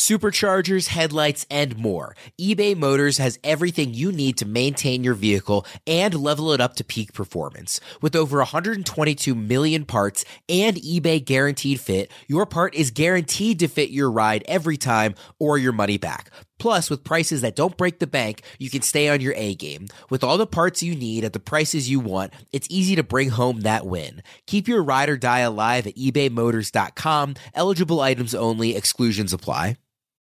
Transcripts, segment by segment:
superchargers, headlights, and more. eBay Motors has everything you need to maintain your vehicle and level it up to peak performance. With over 122 million parts and eBay guaranteed fit, your part is guaranteed to fit your ride every time or your money back. Plus, with prices that don't break the bank, you can stay on your A game. With all the parts you need at the prices you want, it's easy to bring home that win. Keep your ride or die alive at ebaymotors.com. Eligible items only, exclusions apply.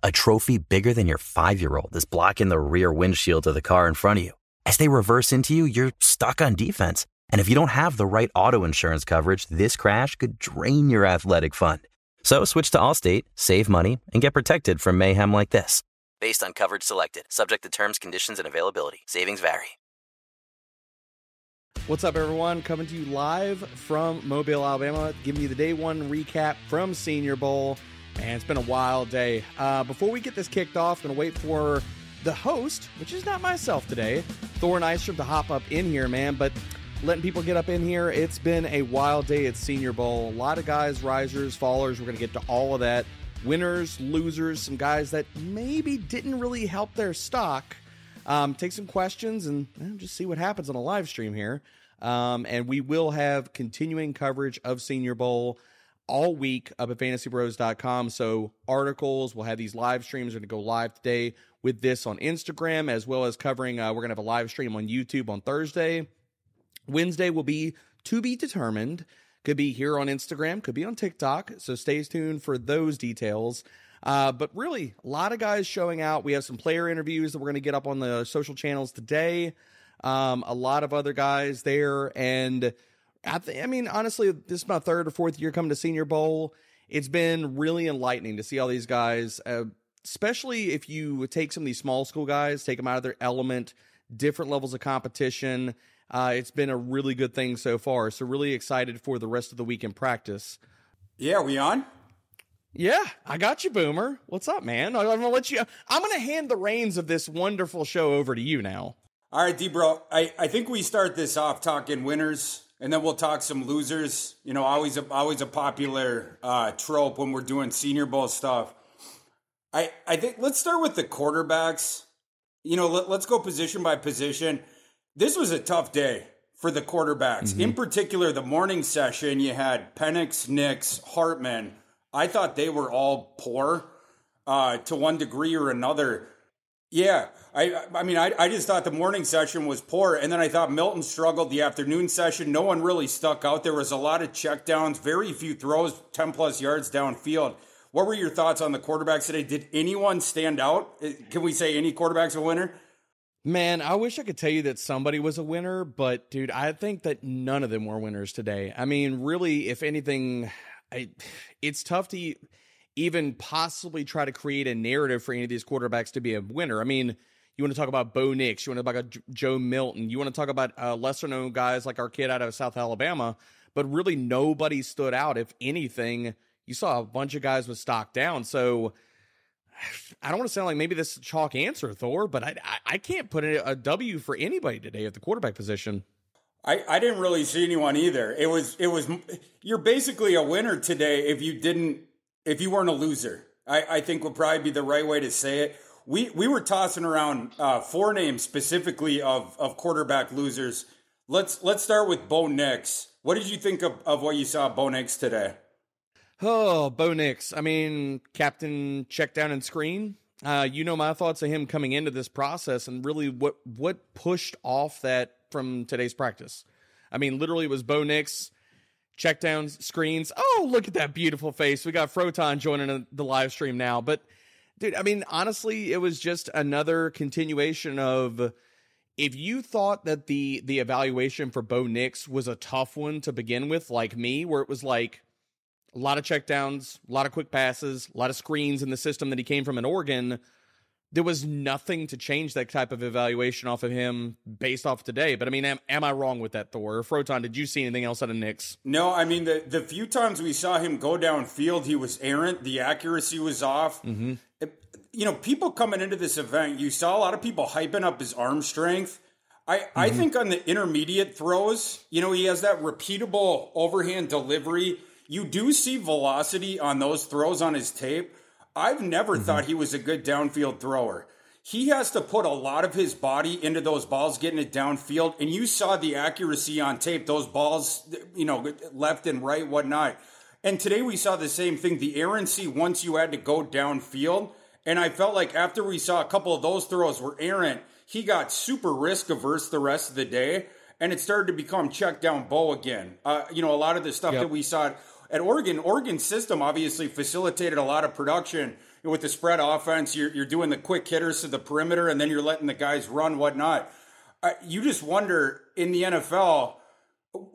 A trophy bigger than your five year old is blocking the rear windshield of the car in front of you. As they reverse into you, you're stuck on defense. And if you don't have the right auto insurance coverage, this crash could drain your athletic fund. So switch to Allstate, save money, and get protected from mayhem like this. Based on coverage selected, subject to terms, conditions, and availability. Savings vary. What's up, everyone? Coming to you live from Mobile, Alabama, giving you the day one recap from Senior Bowl. Man, it's been a wild day. Uh, before we get this kicked off, I'm going to wait for the host, which is not myself today, Thor Nystrom, to hop up in here, man. But letting people get up in here, it's been a wild day at Senior Bowl. A lot of guys, risers, fallers. We're going to get to all of that. Winners, losers, some guys that maybe didn't really help their stock. Um, take some questions and just see what happens on a live stream here. Um, and we will have continuing coverage of Senior Bowl all week up at fantasypros.com. So articles, we'll have these live streams. We're going to go live today with this on Instagram, as well as covering, uh, we're going to have a live stream on YouTube on Thursday. Wednesday will be to be determined. Could be here on Instagram, could be on TikTok. So stay tuned for those details. Uh, but really, a lot of guys showing out. We have some player interviews that we're going to get up on the social channels today. Um, a lot of other guys there. And I, th- I mean, honestly, this is my third or fourth year coming to Senior Bowl. It's been really enlightening to see all these guys, uh, especially if you take some of these small school guys, take them out of their element, different levels of competition. Uh, it's been a really good thing so far. So, really excited for the rest of the week in practice. Yeah, we on? Yeah, I got you, Boomer. What's up, man? I'm gonna let you. I'm gonna hand the reins of this wonderful show over to you now. All right, D bro. I, I think we start this off talking winners and then we'll talk some losers. You know, always a, always a popular uh, trope when we're doing Senior Bowl stuff. I I think let's start with the quarterbacks. You know, let, us go position by position. This was a tough day for the quarterbacks. Mm-hmm. In particular, the morning session, you had Penix, Nix, Hartman. I thought they were all poor uh, to one degree or another. Yeah, I I mean I I just thought the morning session was poor, and then I thought Milton struggled the afternoon session. No one really stuck out. There was a lot of checkdowns, very few throws, ten plus yards downfield. What were your thoughts on the quarterbacks today? Did anyone stand out? Uh, can we say any quarterback's a winner? Man, I wish I could tell you that somebody was a winner, but dude, I think that none of them were winners today. I mean, really, if anything, I, it's tough to even possibly try to create a narrative for any of these quarterbacks to be a winner. I mean, you want to talk about Bo Nix, you want to talk about Joe Milton, you want to talk about uh, lesser known guys like our kid out of South Alabama, but really nobody stood out. If anything, you saw a bunch of guys with stock down. So I don't want to sound like maybe this is a chalk answer, Thor, but I, I can't put a W for anybody today at the quarterback position. I, I didn't really see anyone either. It was it was you're basically a winner today if you didn't if you weren't a loser. I, I think would probably be the right way to say it. We we were tossing around uh, four names specifically of of quarterback losers. Let's let's start with Bo Nix. What did you think of, of what you saw Bo Nix today? Oh, Bo Nix. I mean, captain check down and screen. Uh, you know my thoughts of him coming into this process and really what what pushed off that from today's practice. I mean, literally it was Bo Nix check down screens. Oh, look at that beautiful face. We got Froton joining the live stream now. But dude, I mean, honestly, it was just another continuation of if you thought that the the evaluation for Bo Nix was a tough one to begin with, like me, where it was like a lot of checkdowns, a lot of quick passes, a lot of screens in the system that he came from in Oregon, there was nothing to change that type of evaluation off of him based off today. But I mean, am, am I wrong with that, Thor? Or Froton, did you see anything else out of Nix? No, I mean, the, the few times we saw him go downfield, he was errant. The accuracy was off. Mm-hmm. It, you know, people coming into this event, you saw a lot of people hyping up his arm strength. I, mm-hmm. I think on the intermediate throws, you know, he has that repeatable overhand delivery. You do see velocity on those throws on his tape. I've never mm-hmm. thought he was a good downfield thrower. He has to put a lot of his body into those balls, getting it downfield. And you saw the accuracy on tape, those balls, you know, left and right, whatnot. And today we saw the same thing the errancy once you had to go downfield. And I felt like after we saw a couple of those throws were errant, he got super risk averse the rest of the day. And it started to become check down bow again. Uh, you know, a lot of the stuff yep. that we saw at Oregon, Oregon's system obviously facilitated a lot of production with the spread offense. You're, you're doing the quick hitters to the perimeter, and then you're letting the guys run, whatnot. Uh, you just wonder in the NFL,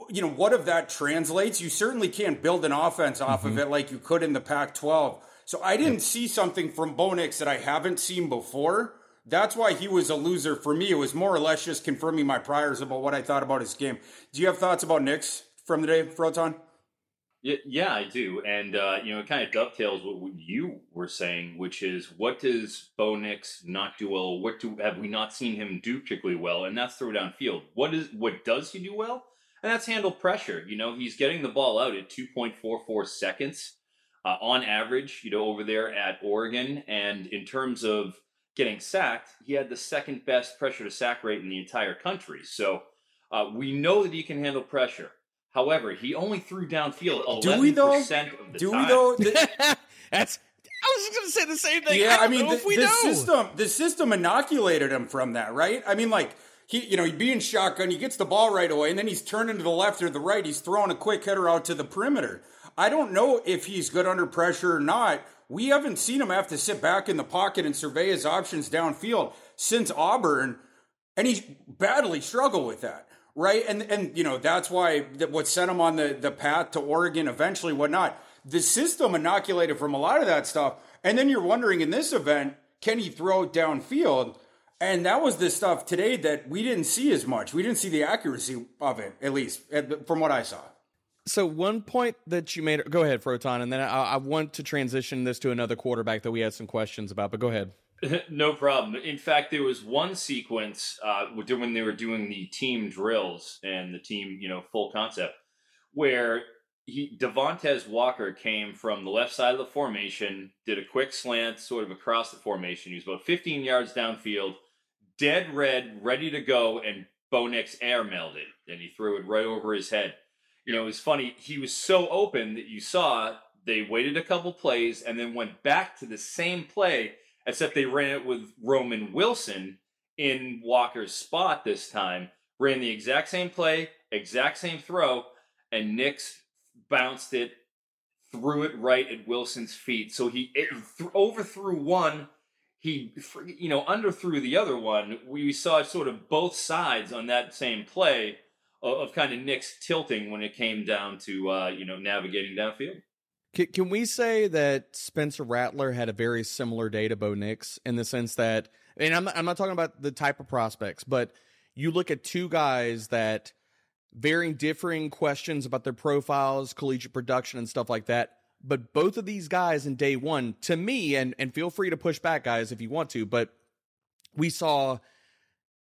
you know, what if that translates? You certainly can't build an offense off mm-hmm. of it like you could in the Pac 12. So I didn't see something from Bo Nix that I haven't seen before. That's why he was a loser for me. It was more or less just confirming my priors about what I thought about his game. Do you have thoughts about Nix from the day, Froton? Yeah, I do, and uh, you know, it kind of dovetails what you were saying, which is what does Bo Nix not do well? What do have we not seen him do particularly well? And that's throw downfield. What is what does he do well? And that's handle pressure. You know, he's getting the ball out at two point four four seconds uh, on average. You know, over there at Oregon, and in terms of getting sacked, he had the second best pressure to sack rate in the entire country. So uh, we know that he can handle pressure. However, he only threw downfield 11% Do we though? of the Do time. we though? That's I was just going to say the same thing. Yeah, I, I mean, the, the, the system, the system inoculated him from that, right? I mean, like he, you know, he'd be in shotgun, he gets the ball right away, and then he's turning to the left or the right. He's throwing a quick hitter out to the perimeter. I don't know if he's good under pressure or not. We haven't seen him have to sit back in the pocket and survey his options downfield since Auburn, and he's badly struggled with that right? And and you know that's why what sent him on the the path to Oregon eventually, whatnot. The system inoculated from a lot of that stuff, and then you're wondering in this event, can he throw downfield? And that was the stuff today that we didn't see as much. We didn't see the accuracy of it, at least from what I saw. So one point that you made, go ahead, Froton, and then I, I want to transition this to another quarterback that we had some questions about. But go ahead. no problem. In fact, there was one sequence uh, when they were doing the team drills and the team, you know, full concept, where he Walker came from the left side of the formation, did a quick slant sort of across the formation. He was about 15 yards downfield, dead red, ready to go, and Bo air melded, and he threw it right over his head. You know, it was funny. He was so open that you saw they waited a couple plays and then went back to the same play except they ran it with Roman Wilson in Walker's spot this time. Ran the exact same play, exact same throw, and Nix bounced it, threw it right at Wilson's feet. So he th- overthrew one. He, you know, underthrew the other one. We saw sort of both sides on that same play of, of kind of Nix tilting when it came down to, uh, you know, navigating downfield. Can, can we say that Spencer Rattler had a very similar day to Bo Nix in the sense that, and I'm not, I'm not talking about the type of prospects, but you look at two guys that varying differing questions about their profiles, collegiate production, and stuff like that. But both of these guys in day one, to me, and and feel free to push back, guys, if you want to, but we saw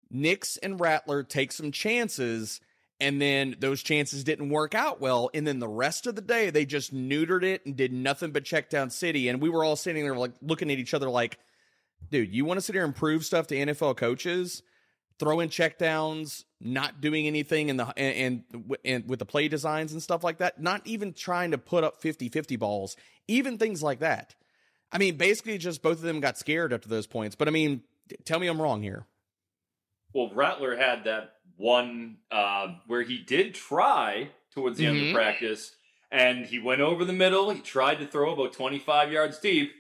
Nix and Rattler take some chances and then those chances didn't work out well. And then the rest of the day they just neutered it and did nothing but check down city. And we were all sitting there like looking at each other like dude you want to sit here and prove stuff to nfl coaches? Throwing checkdowns not doing anything in the and, and, and with the play designs and stuff like that not even trying to put up 50-50 balls even things like that. I mean basically just both of them got scared after those points. But i mean tell me i'm wrong here. Well rattler had that one uh, where he did try towards the mm-hmm. end of mm-hmm. practice, and he went over the middle. He tried to throw about 25 yards deep,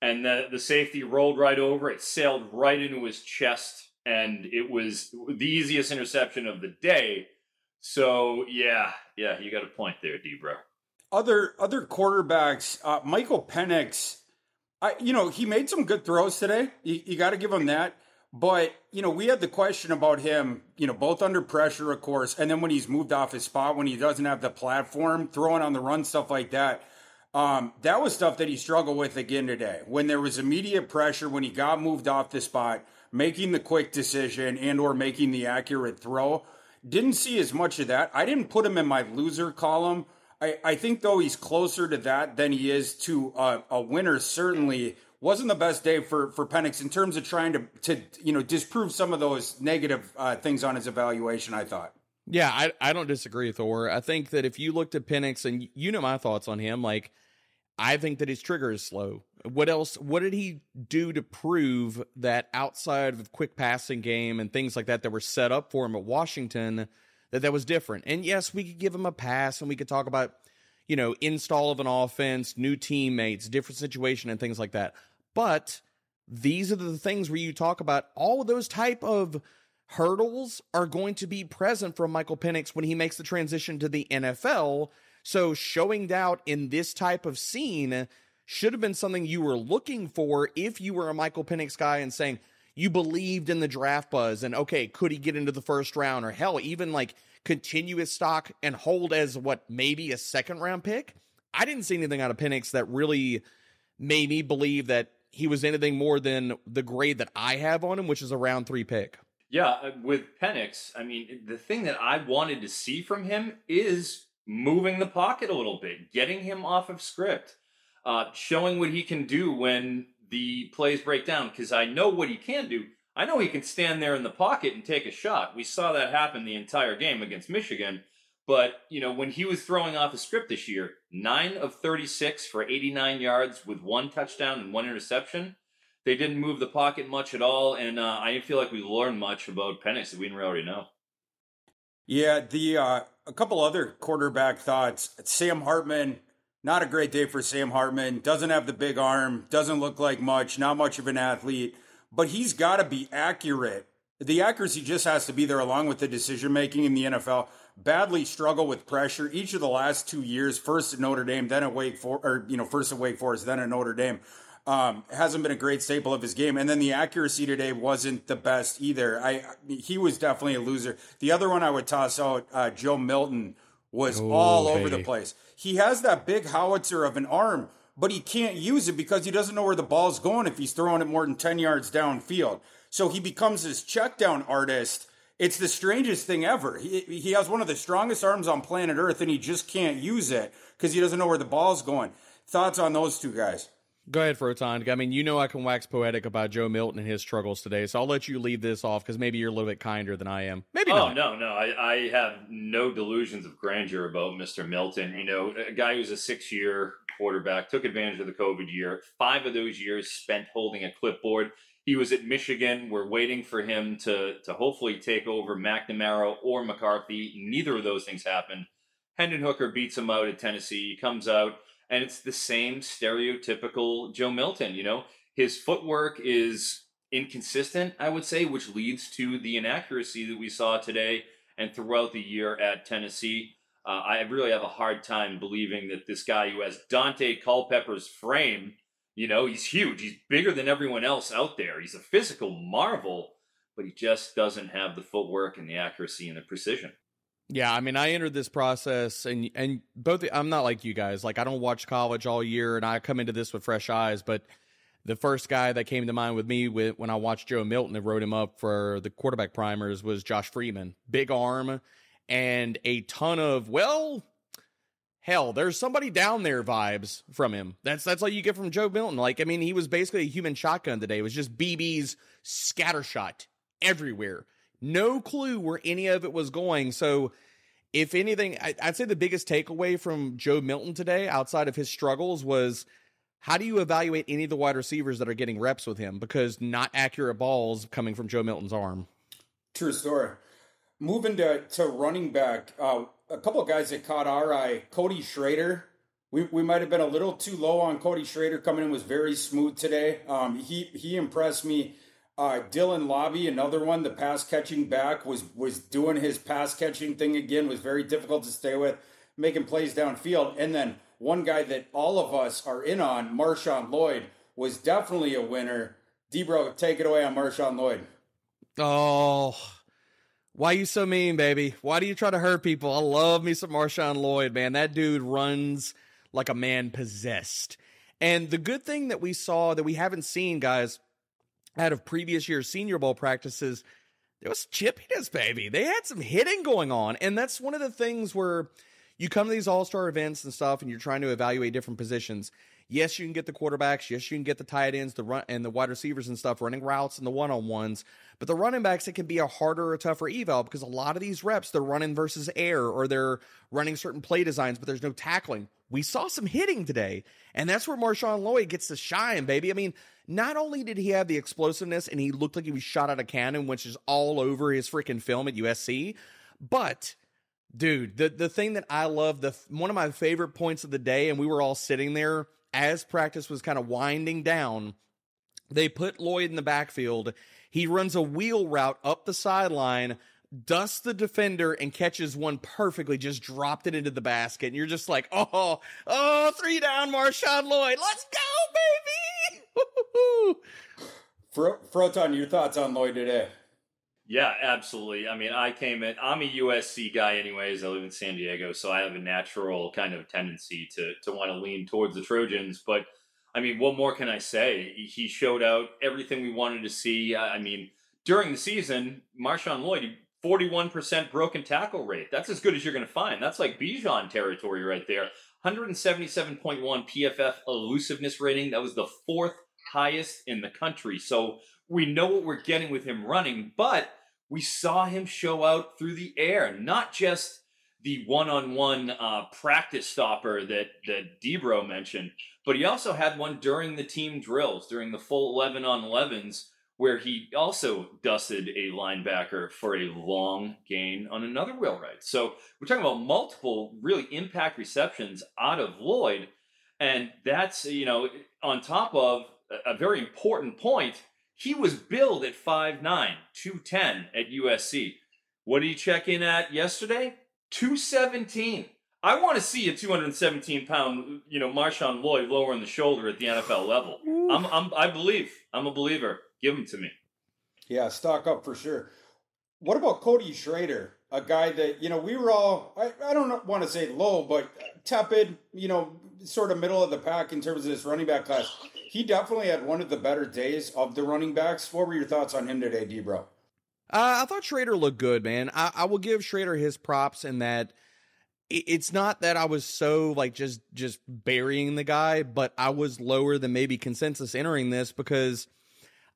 and the, the safety rolled right over. It sailed right into his chest and it was the easiest interception of the day. So yeah, yeah, you got a point there, Debro. Other other quarterbacks, uh, Michael Penix, I you know he made some good throws today. You, you got to give him that. But you know we had the question about him, you know, both under pressure, of course, and then when he's moved off his spot, when he doesn't have the platform, throwing on the run, stuff like that. Um, that was stuff that he struggled with again today. When there was immediate pressure, when he got moved off the spot, making the quick decision and or making the accurate throw. Didn't see as much of that. I didn't put him in my loser column. I, I think though he's closer to that than he is to a, a winner. Certainly wasn't the best day for for Penix in terms of trying to to you know disprove some of those negative uh, things on his evaluation. I thought. Yeah, I I don't disagree, with Thor. I think that if you looked at Penix and you know my thoughts on him, like I think that his trigger is slow. What else? What did he do to prove that outside of quick passing game and things like that that were set up for him at Washington, that that was different? And yes, we could give him a pass and we could talk about, you know, install of an offense, new teammates, different situation, and things like that. But these are the things where you talk about all of those type of hurdles are going to be present for Michael Penix when he makes the transition to the NFL so showing doubt in this type of scene should have been something you were looking for if you were a Michael Penix guy and saying you believed in the draft buzz and okay, could he get into the first round or hell, even like continuous stock and hold as what maybe a second round pick? I didn't see anything out of Penix that really made me believe that he was anything more than the grade that I have on him, which is a round three pick. Yeah, uh, with Penix, I mean, the thing that I wanted to see from him is moving the pocket a little bit, getting him off of script, uh, showing what he can do when the plays break down. Because I know what he can do. I know he can stand there in the pocket and take a shot. We saw that happen the entire game against Michigan. But, you know, when he was throwing off a script this year, 9 of 36 for 89 yards with one touchdown and one interception. They didn't move the pocket much at all, and uh, I didn't feel like we learned much about Penix that we didn't already know. Yeah, the uh, a couple other quarterback thoughts. Sam Hartman, not a great day for Sam Hartman. Doesn't have the big arm, doesn't look like much, not much of an athlete, but he's got to be accurate. The accuracy just has to be there along with the decision making in the NFL. Badly struggle with pressure each of the last two years. First at Notre Dame, then at Wake Forest, or you know, first at Wake Forest, then at Notre Dame. Um, hasn't been a great staple of his game, and then the accuracy today wasn't the best either. I he was definitely a loser. The other one I would toss out, uh, Joe Milton, was oh, all over the place. He has that big howitzer of an arm, but he can't use it because he doesn't know where the ball's going if he's throwing it more than ten yards downfield. So he becomes this check down artist. It's the strangest thing ever. He, he has one of the strongest arms on planet Earth, and he just can't use it because he doesn't know where the ball's going. Thoughts on those two guys? Go ahead, Froton. I mean, you know I can wax poetic about Joe Milton and his struggles today, so I'll let you leave this off because maybe you're a little bit kinder than I am. Maybe oh, not. no, no. I, I have no delusions of grandeur about Mr. Milton. You know, a guy who's a six year quarterback, took advantage of the COVID year. Five of those years spent holding a clipboard. He was at Michigan. We're waiting for him to, to hopefully take over McNamara or McCarthy. Neither of those things happened. Hendon Hooker beats him out at Tennessee. He comes out and it's the same stereotypical Joe Milton. You know, his footwork is inconsistent, I would say, which leads to the inaccuracy that we saw today and throughout the year at Tennessee. Uh, I really have a hard time believing that this guy who has Daunte Culpepper's frame, you know, he's huge. He's bigger than everyone else out there. He's a physical marvel, but he just doesn't have the footwork and the accuracy and the precision. Yeah, I mean, I entered this process, and and both. I'm not like you guys. Like, I don't watch college all year, and I come into this with fresh eyes. But the first guy that came to mind with me when I watched Joe Milton and wrote him up for the quarterback primers was Josh Freeman. Big arm and a ton of well, hell, there's somebody down there vibes from him. That's that's all you get from Joe Milton. Like, I mean, he was basically a human shotgun today. It was just BB's scattershot everywhere no clue where any of it was going. So, if anything, I'd say the biggest takeaway from Joe Milton today, outside of his struggles, was how do you evaluate any of the wide receivers that are getting reps with him? Because not accurate balls coming from Joe Milton's arm. True story. Moving to, to running back, uh, a couple of guys that caught our eye. Cody Schrader. We, we might have been a little too low on Cody Schrader coming in was very smooth today. Um, he he impressed me Uh, Dylan Laube, another one, the pass catching back, was was doing his pass catching thing again. Was very difficult to stay with, making plays downfield. And then one guy that all of us are in on, Marshawn Lloyd, was definitely a winner. Debro, take it away on Marshawn Lloyd. Oh, why you so mean, baby? Why do you try to hurt people? I love me some Marshawn Lloyd, man. That dude runs like a man possessed. And the good thing that we saw that we haven't seen, guys, out of previous year's Senior Bowl practices, there was chippiness, baby. They had some hitting going on. And that's one of the things where you come to these all star events and stuff and you're trying to evaluate different positions. Yes, you can get the quarterbacks. Yes, you can get the tight ends, the run and the wide receivers and stuff running routes and the one on ones. But the running backs, it can be a harder or tougher eval because a lot of these reps they're running versus air or they're running certain play designs, but there's no tackling. We saw some hitting today, and that's where Marshawn Lloyd gets to shine, baby. I mean, not only did he have the explosiveness and he looked like he was shot out of a cannon, which is all over his freaking film at USC, but dude, the the thing that I love, the one of my favorite points of the day, and we were all sitting there as practice was kind of winding down. They put Lloyd in the backfield. He runs a wheel route up the sideline dusts the defender and catches one perfectly, just dropped it into the basket. And you're just like, oh, oh, three down, Marshawn Lloyd. Let's go, baby. Fro- Froton, your thoughts on Lloyd today? Yeah, absolutely. I mean, I came in, I'm a USC guy anyways. I live in San Diego, so I have a natural kind of tendency to, to want to lean towards the Trojans. But I mean, what more can I say? He showed out everything we wanted to see. I mean, during the season, Marshawn Lloyd, 41% broken tackle rate. That's as good as you're going to find. That's like Bijan territory right there. 177.1 PFF elusiveness rating. That was the fourth highest in the country. So we know what we're getting with him running, but we saw him show out through the air, not just the one-on-one uh, practice stopper that that Debro mentioned, but he also had one during the team drills, during the full 11 on 11s where he also dusted a linebacker for a long gain on another wheel right. So we're talking about multiple really impact receptions out of Lloyd. And that's, you know, on top of a very important point, he was billed at 5'9, 210 at USC. What did he check in at yesterday? 217. I want to see a 217 pound, you know, Marshawn Lloyd lower in the shoulder at the NFL level. I'm, I'm, I believe. I'm a believer. Give them to me. Yeah, stock up for sure. What about Cody Schrader? A guy that, you know, we were all, I, I don't want to say low, but tepid, you know, sort of middle of the pack in terms of this running back class. He definitely had one of the better days of the running backs. What were your thoughts on him today, Debro? Uh, I thought Schrader looked good, man. I, I will give Schrader his props in that it's not that I was so like just just burying the guy, but I was lower than maybe consensus entering this because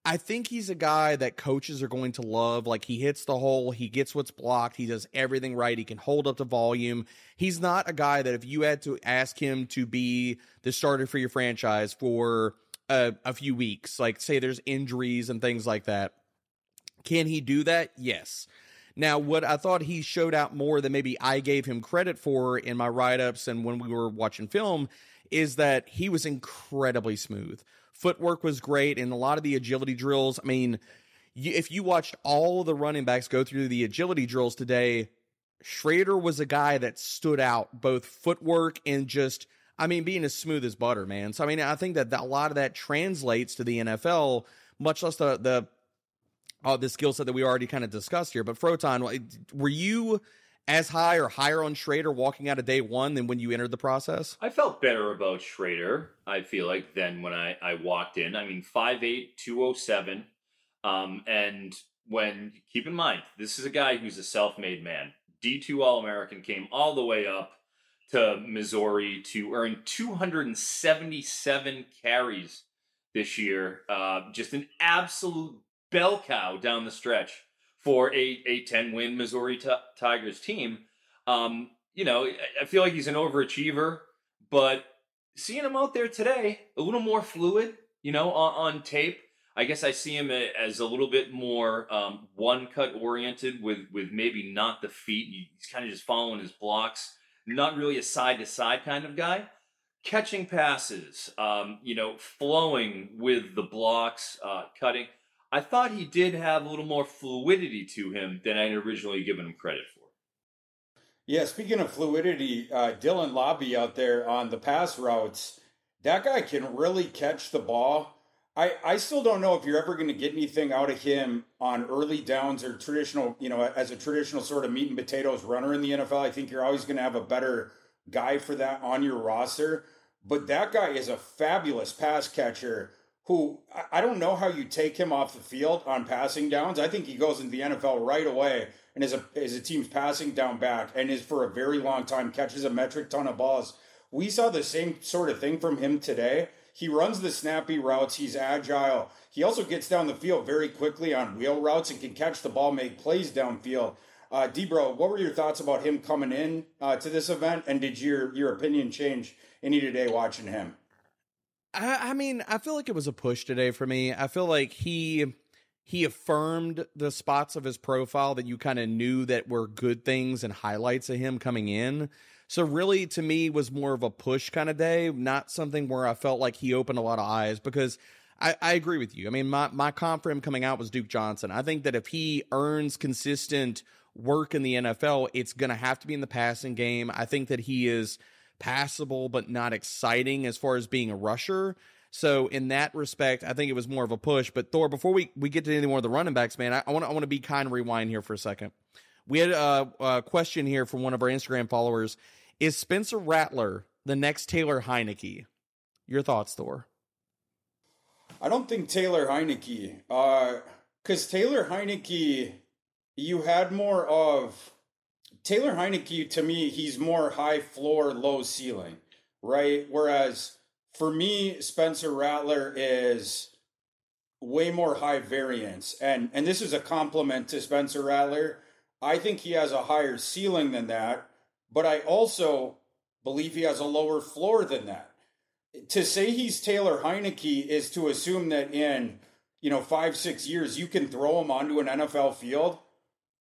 I think he's a guy that coaches are going to love. Like he hits the hole, he gets what's blocked, he does everything right, he can hold up the volume. He's not a guy that if you had to ask him to be the starter for your franchise for a, a few weeks, like say there's injuries and things like that, can he do that? Yes. Now, what I thought he showed out more than maybe I gave him credit for in my write ups and when we were watching film is that he was incredibly smooth footwork was great and a lot of the agility drills. I mean, if you watched all the running backs go through the agility drills today, Schrader was a guy that stood out both footwork and just I mean being as smooth as butter, man. So I mean I think that a lot of that translates to the NFL, much less the the uh, the skill set that we already kind of discussed here. But Froton, were you as high or higher on Schrader walking out of day one than when you entered the process? I felt better about Schrader, I feel like, than when I, I walked in. I mean, 5'8, 207. Um, and when, keep in mind, this is a guy who's a self made man. D2 All American came all the way up to Missouri to earn 277 carries this year. Uh, just an absolute bell cow down the stretch for a, a 10 win Missouri t- Tigers team. Um, you know, I feel like he's an overachiever, but seeing him out there today, a little more fluid, you know, on, on tape. I guess I see him as a little bit more um, one cut oriented with with maybe not the feet. He's kind of just following his blocks, not really a side to side kind of guy. Catching passes, um, you know, flowing with the blocks, uh, cutting. I thought he did have a little more fluidity to him than I'd originally given him credit for. Yeah, speaking of fluidity, uh, Dylan Laube out there on the pass routes, that guy can really catch the ball. I, I still don't know if you're ever going to get anything out of him on early downs or traditional, you know, as a traditional sort of meat and potatoes runner in the NFL. I think you're always going to have a better guy for that on your roster. But that guy is a fabulous pass catcher who I don't know how you take him off the field on passing downs. I think he goes into the NFL right away and is a is a team's passing down back and is for a very long time catches a metric ton of balls. We saw the same sort of thing from him today. He runs the snappy routes. He's agile. He also gets down the field very quickly on wheel routes and can catch the ball, make plays downfield. Uh, Debro, what were your thoughts about him coming in uh, to this event, and did your your opinion change any today watching him? I, I mean, I feel like it was a push today for me. I feel like he he affirmed the spots of his profile that you kind of knew that were good things and highlights of him coming in. So really to me was more of a push kind of day, not something where I felt like he opened a lot of eyes because I, I agree with you. I mean, my, my comp for him coming out was Duke Johnson. I think that if he earns consistent work in the NFL, it's going to have to be in the passing game. I think that he is passable but not exciting as far as being a rusher. So in that respect, I think it was more of a push. But Thor, before we, we get to any more of the running backs, man, I want to I want to be kind of rewind here for a second. We had a, a question here from one of our Instagram followers. Is Spencer Rattler the next Taylor Heinicke? Your thoughts, Thor? I don't think Taylor Heinicke, because uh, Taylor Heinicke, you had more of Taylor Heinicke. To me, he's more high floor, low ceiling, right? Whereas for me, Spencer Rattler is way more high variance. And and this is a compliment to Spencer Rattler. I think he has a higher ceiling than that, but I also believe he has a lower floor than that. To say he's Taylor Heinicke is to assume that in, you know, five, six years you can throw him onto an NFL field,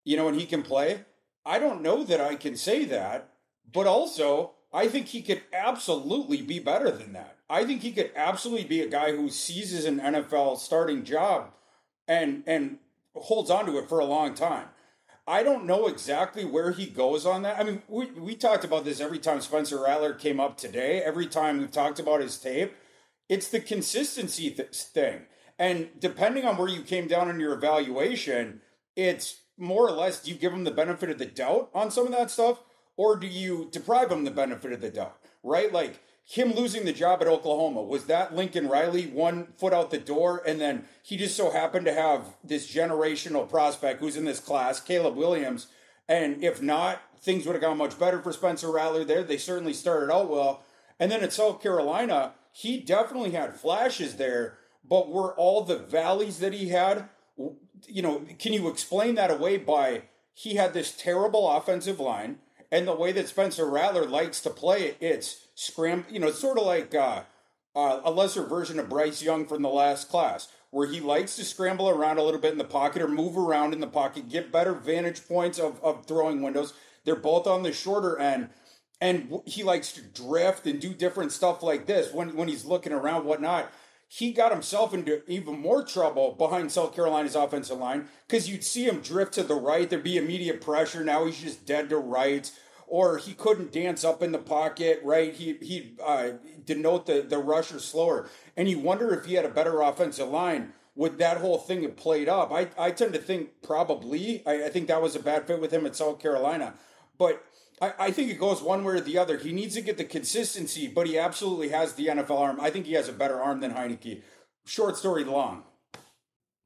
you know, and he can play. I don't know that I can say that, but also I think he could absolutely be better than that. I think he could absolutely be a guy who seizes an NFL starting job and and holds on to it for a long time. I don't know exactly where he goes on that. I mean, we, we talked about this every time Spencer Rattler came up today. Every time we've talked about his tape, it's the consistency th- thing. And depending on where you came down in your evaluation, it's more or less do you give him the benefit of the doubt on some of that stuff, or do you deprive him the benefit of the doubt? Right? Like him losing the job at Oklahoma was that Lincoln Riley one foot out the door, and then he just so happened to have this generational prospect who's in this class, Caleb Williams. And if not, things would have gone much better for Spencer Rattler there. They certainly started out well. And then at South Carolina, he definitely had flashes there, but were all the valleys that he had, you know, can you explain that away by he had this terrible offensive line? And the way that Spencer Rattler likes to play it, it's scram. You know, it's sort of like uh, uh, a lesser version of Bryce Young from the last class, where he likes to scramble around a little bit in the pocket or move around in the pocket, get better vantage points of, of throwing windows. They're both on the shorter end. And he likes to drift and do different stuff like this when, when he's looking around, whatnot he got himself into even more trouble behind South Carolina's offensive line because you'd see him drift to the right. There'd be immediate pressure. Now he's just dead to rights. Or he couldn't dance up in the pocket, right? He he uh, denote the the rusher slower, and you wonder if he had a better offensive line, would that whole thing have played up? I I tend to think probably. I, I think that was a bad fit with him at South Carolina, but I, I think it goes one way or the other. He needs to get the consistency, but he absolutely has the NFL arm. I think he has a better arm than Heinicke. Short story long.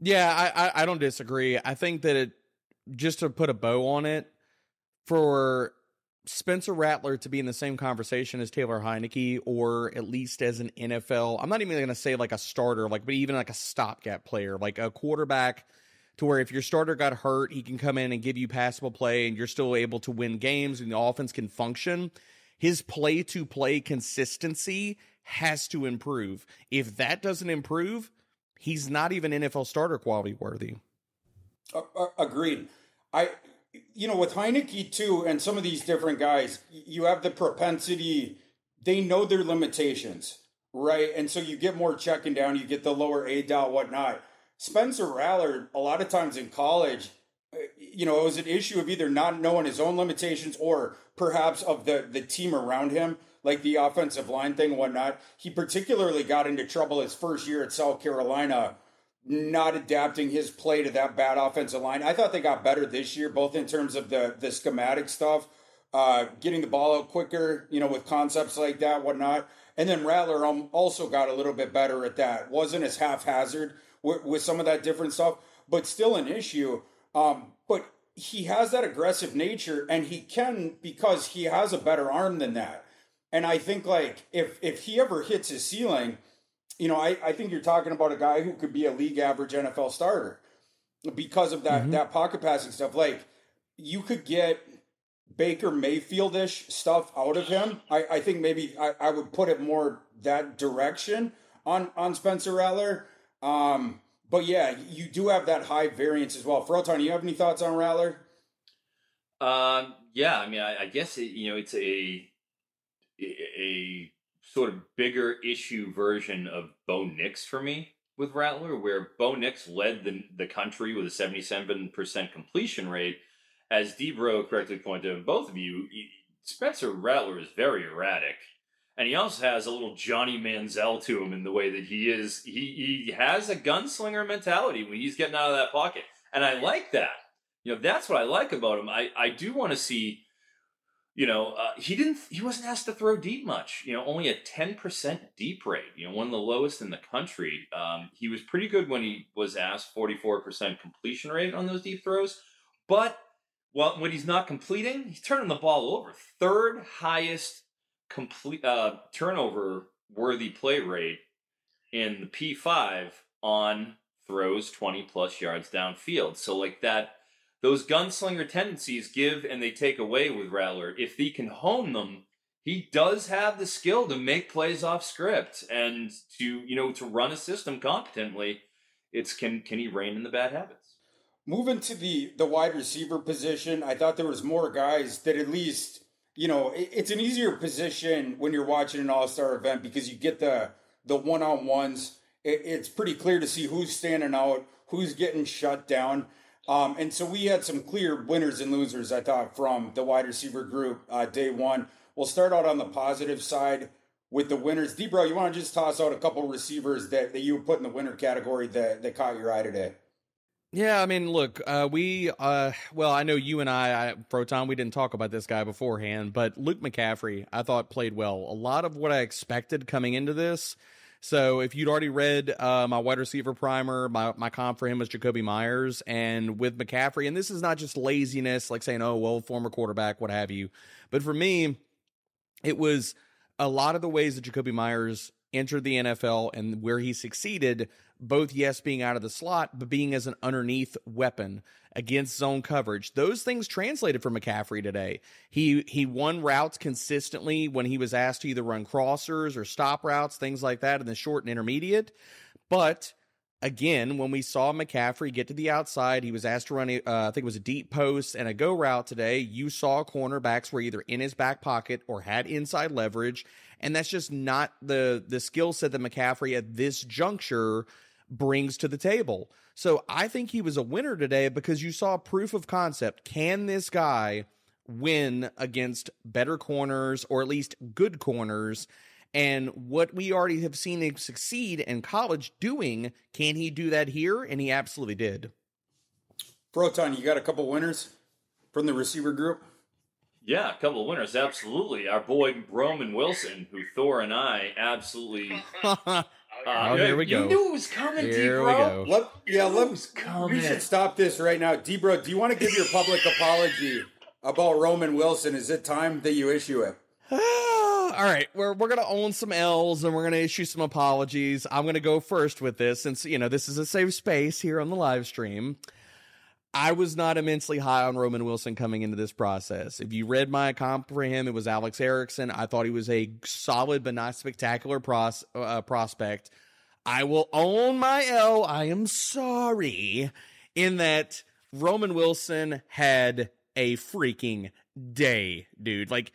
Yeah, I, I, I don't disagree. I think that it just to put a bow on it, for Spencer Rattler to be in the same conversation as Taylor Heinicke, or at least as an NFL, I'm not even going to say like a starter, like, but even like a stopgap player, like a quarterback to where if your starter got hurt, he can come in and give you passable play and you're still able to win games and the offense can function. His play to play consistency has to improve. If that doesn't improve, he's not even NFL starter quality worthy. Agreed. I, you know, with Heinicke too, and some of these different guys, you have the propensity, they know their limitations, right? And so you get more checking down, you get the lower A dot, whatnot Spencer Rattler, a lot of times in college, uh, you know, it was an issue of either not knowing his own limitations or perhaps of the the team around him, like the offensive line thing whatnot. He particularly got into trouble his first year at South Carolina, not adapting his play to that bad offensive line. I thought they got better this year, both in terms of the the schematic stuff, uh, getting the ball out quicker, you know, with concepts like that, whatnot. And then Rattler also got a little bit better at that. wasn't as haphazard with, with some of that different stuff, but still an issue. Um, but he has that aggressive nature, and he can because he has a better arm than that. And I think like if if he ever hits his ceiling, you know, I, I think you're talking about a guy who could be a league average NFL starter because of that mm-hmm. that pocket passing stuff. Like you could get Baker Mayfieldish stuff out of him. I, I think maybe I, I would put it more that direction on on Spencer Rattler. Um, but yeah, you do have that high variance as well. Froton, do you have any thoughts on Rattler? Um, yeah, I mean, I, I guess it, you know it's a a sort of bigger issue version of Bo Nix for me with Rattler, where Bo Nix led the the country with a seventy seven percent completion rate. As Debro correctly pointed out, both of you, Spencer Rattler is very erratic and he also has a little Johnny Manziel to him in the way that he is. He he has a gunslinger mentality when he's getting out of that pocket, and I like that. You know, that's what I like about him. I I do want to see. You know, uh, he didn't. He wasn't asked to throw deep much. You know, only a ten percent deep rate. You know, one of the lowest in the country. Um, he was pretty good when he was asked forty four percent completion rate on those deep throws, but well, when he's not completing, he's turning the ball over. Third highest complete uh, turnover worthy play rate in the P5 on throws 20 plus yards downfield. So like that those gunslinger tendencies give and they take away with Rattler. If he can hone them, he does have the skill to make plays off script and to, you know, to run a system competently. It's can can he rein in the bad habits? Moving to the the wide receiver position, I thought there was more guys that at least you know, it's an easier position when you're watching an All Star event because you get the the one on ones. It's pretty clear to see who's standing out, who's getting shut down. Um, and so we had some clear winners and losers, I thought, from the wide receiver group uh, day one. We'll start out on the positive side with the winners. Debro, you want to just toss out a couple receivers that, that you put in the winner category that, that caught your eye today? Yeah, I mean, look, uh, we, uh, well, I know you and I, I, Froton, we didn't talk about this guy beforehand, but Luke McCaffrey, I thought played well. A lot of what I expected coming into this. So if you'd already read uh, my wide receiver primer, my, my comp for him was Jakobi Meyers. And with McCaffrey, and this is not just laziness, like saying, oh, well, former quarterback, what have you. But for me, it was a lot of the ways that Jakobi Meyers entered the NFL and where he succeeded both yes being out of the slot but being as an underneath weapon against zone coverage. Those things translated for McCaffrey today. He he won routes consistently when he was asked to either run crossers or stop routes things like that in the short and intermediate. But again when we saw McCaffrey get to the outside he was asked to run uh, I think it was a deep post and a go route today. You saw cornerbacks were either in his back pocket or had inside leverage. And that's just not the the skill set that McCaffrey at this juncture brings to the table. So I think he was a winner today because you saw proof of concept. Can this guy win against better corners or at least good corners? And what we already have seen him succeed in college doing, can he do that here? And he absolutely did. Froton, you got a couple winners from the receiver group? Yeah, a couple of winners, absolutely. Our boy Roman Wilson, who Thor and I absolutely Uh, oh, here we go. You knew it was coming, Here D-bro. we go. Let, yeah, let's. We should stop this right now, Debro. Do you want to give your public apology about Roman Wilson? Is it time that you issue it? All right, we're we're gonna own some L's and we're gonna issue some apologies. I'm gonna go first with this, since you know this is a safe space here on the live stream. I was not immensely high on Roman Wilson coming into this process. If you read my comp for him, it was Alex Erickson. I thought he was a solid but not spectacular pros, uh, prospect. I will own my L. I am sorry in that Roman Wilson had a freaking day, dude. Like,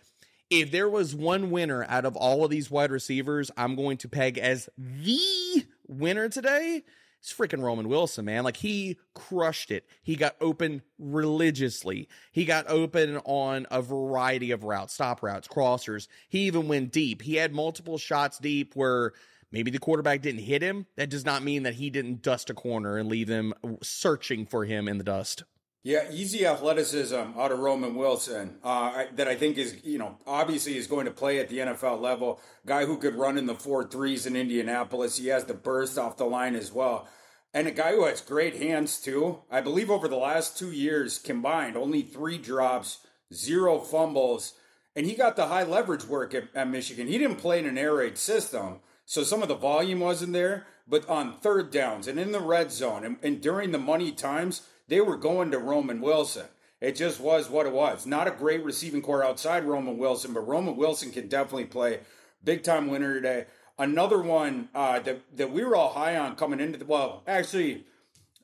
if there was one winner out of all of these wide receivers, I'm going to peg as the winner today It's freaking Roman Wilson, man. Like he crushed it. He got open religiously. He got open on a variety of routes, stop routes, crossers. He even went deep. He had multiple shots deep where maybe the quarterback didn't hit him. That does not mean that he didn't dust a corner and leave them searching for him in the dust. Yeah, easy athleticism out of Roman Wilson uh, that I think is, you know, obviously is going to play at the NFL level. Guy who could run in the four threes in Indianapolis. He has the burst off the line as well. And a guy who has great hands too. I believe over the last two years combined, only three drops, zero fumbles. And he got the high leverage work at, at Michigan. He didn't play in an air raid system. So some of the volume wasn't there. But on third downs and in the red zone and, and during the money times, they were going to Roman Wilson. It just was what it was. Not a great receiving corps outside Roman Wilson, but Roman Wilson can definitely play. Big time winner today. Another one uh, that that we were all high on coming into the well, actually,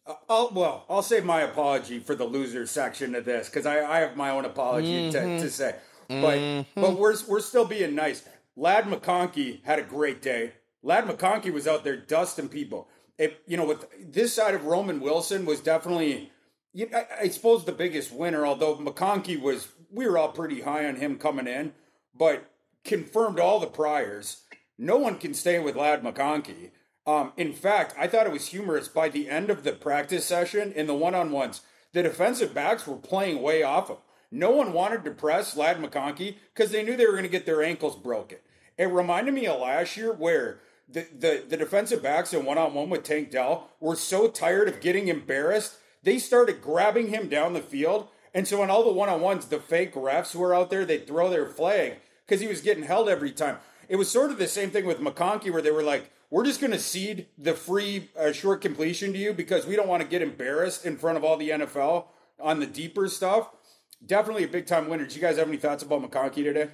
uh, I'll, well, I'll save my apology for the loser section of this because I, I have my own apology mm-hmm. to, to say, but mm-hmm. but we're we're still being nice. Ladd McConkey had a great day. Ladd McConkey was out there dusting people. It, you know, with this side of Roman Wilson was definitely I, I suppose the biggest winner, although McConkey was, we were all pretty high on him coming in, but confirmed all the priors. No one can stay with Ladd McConkey. Um, in fact, I thought it was humorous by the end of the practice session in the one on ones, the defensive backs were playing way off him. No one wanted to press Ladd McConkey because they knew they were going to get their ankles broken. It reminded me of last year where the, the, the defensive backs in one on one with Tank Dell were so tired of getting embarrassed they started grabbing him down the field. And so on all the one on ones, the fake refs who were out there, they'd throw their flag because he was getting held every time. It was sort of the same thing with McConkey where they were like, we're just going to cede the free uh, short completion to you because we don't want to get embarrassed in front of all the NFL on the deeper stuff. Definitely a big time winner. Do you guys have any thoughts about McConkey today?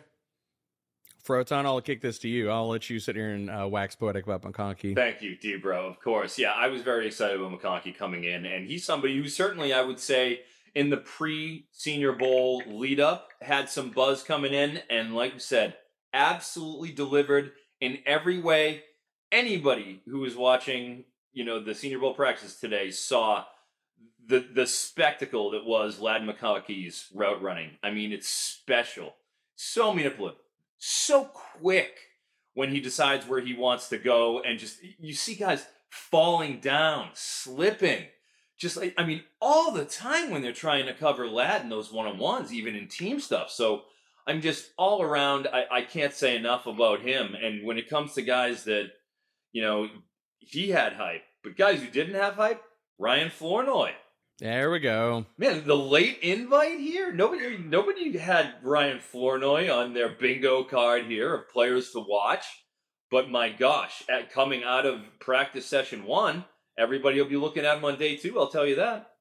Froton, I'll kick this to you. I'll let you sit here and uh, wax poetic about McConkey. Thank you, D bro. Of course. Yeah, I was very excited about McConkey coming in, and he's somebody who certainly I would say in the pre Senior Bowl lead up had some buzz coming in, and like you said, absolutely delivered in every way. Anybody who was watching, you know, the Senior Bowl practice today saw the the spectacle that was Ladd McConkey's route running. I mean, it's special, so manipulative so quick when he decides where he wants to go and just you see guys falling down, slipping. Just like I mean, all the time when they're trying to cover Ladd in those one-on-ones, even in team stuff. So I'm just all around, I, I can't say enough about him. And when it comes to guys that, you know, he had hype, but guys who didn't have hype, Ryan Flournoy. There we go. Man, the late invite here. Nobody, nobody had Ryan Flournoy on their bingo card here of players to watch. But my gosh, at coming out of practice session one, everybody will be looking at him on day two. I'll tell you that.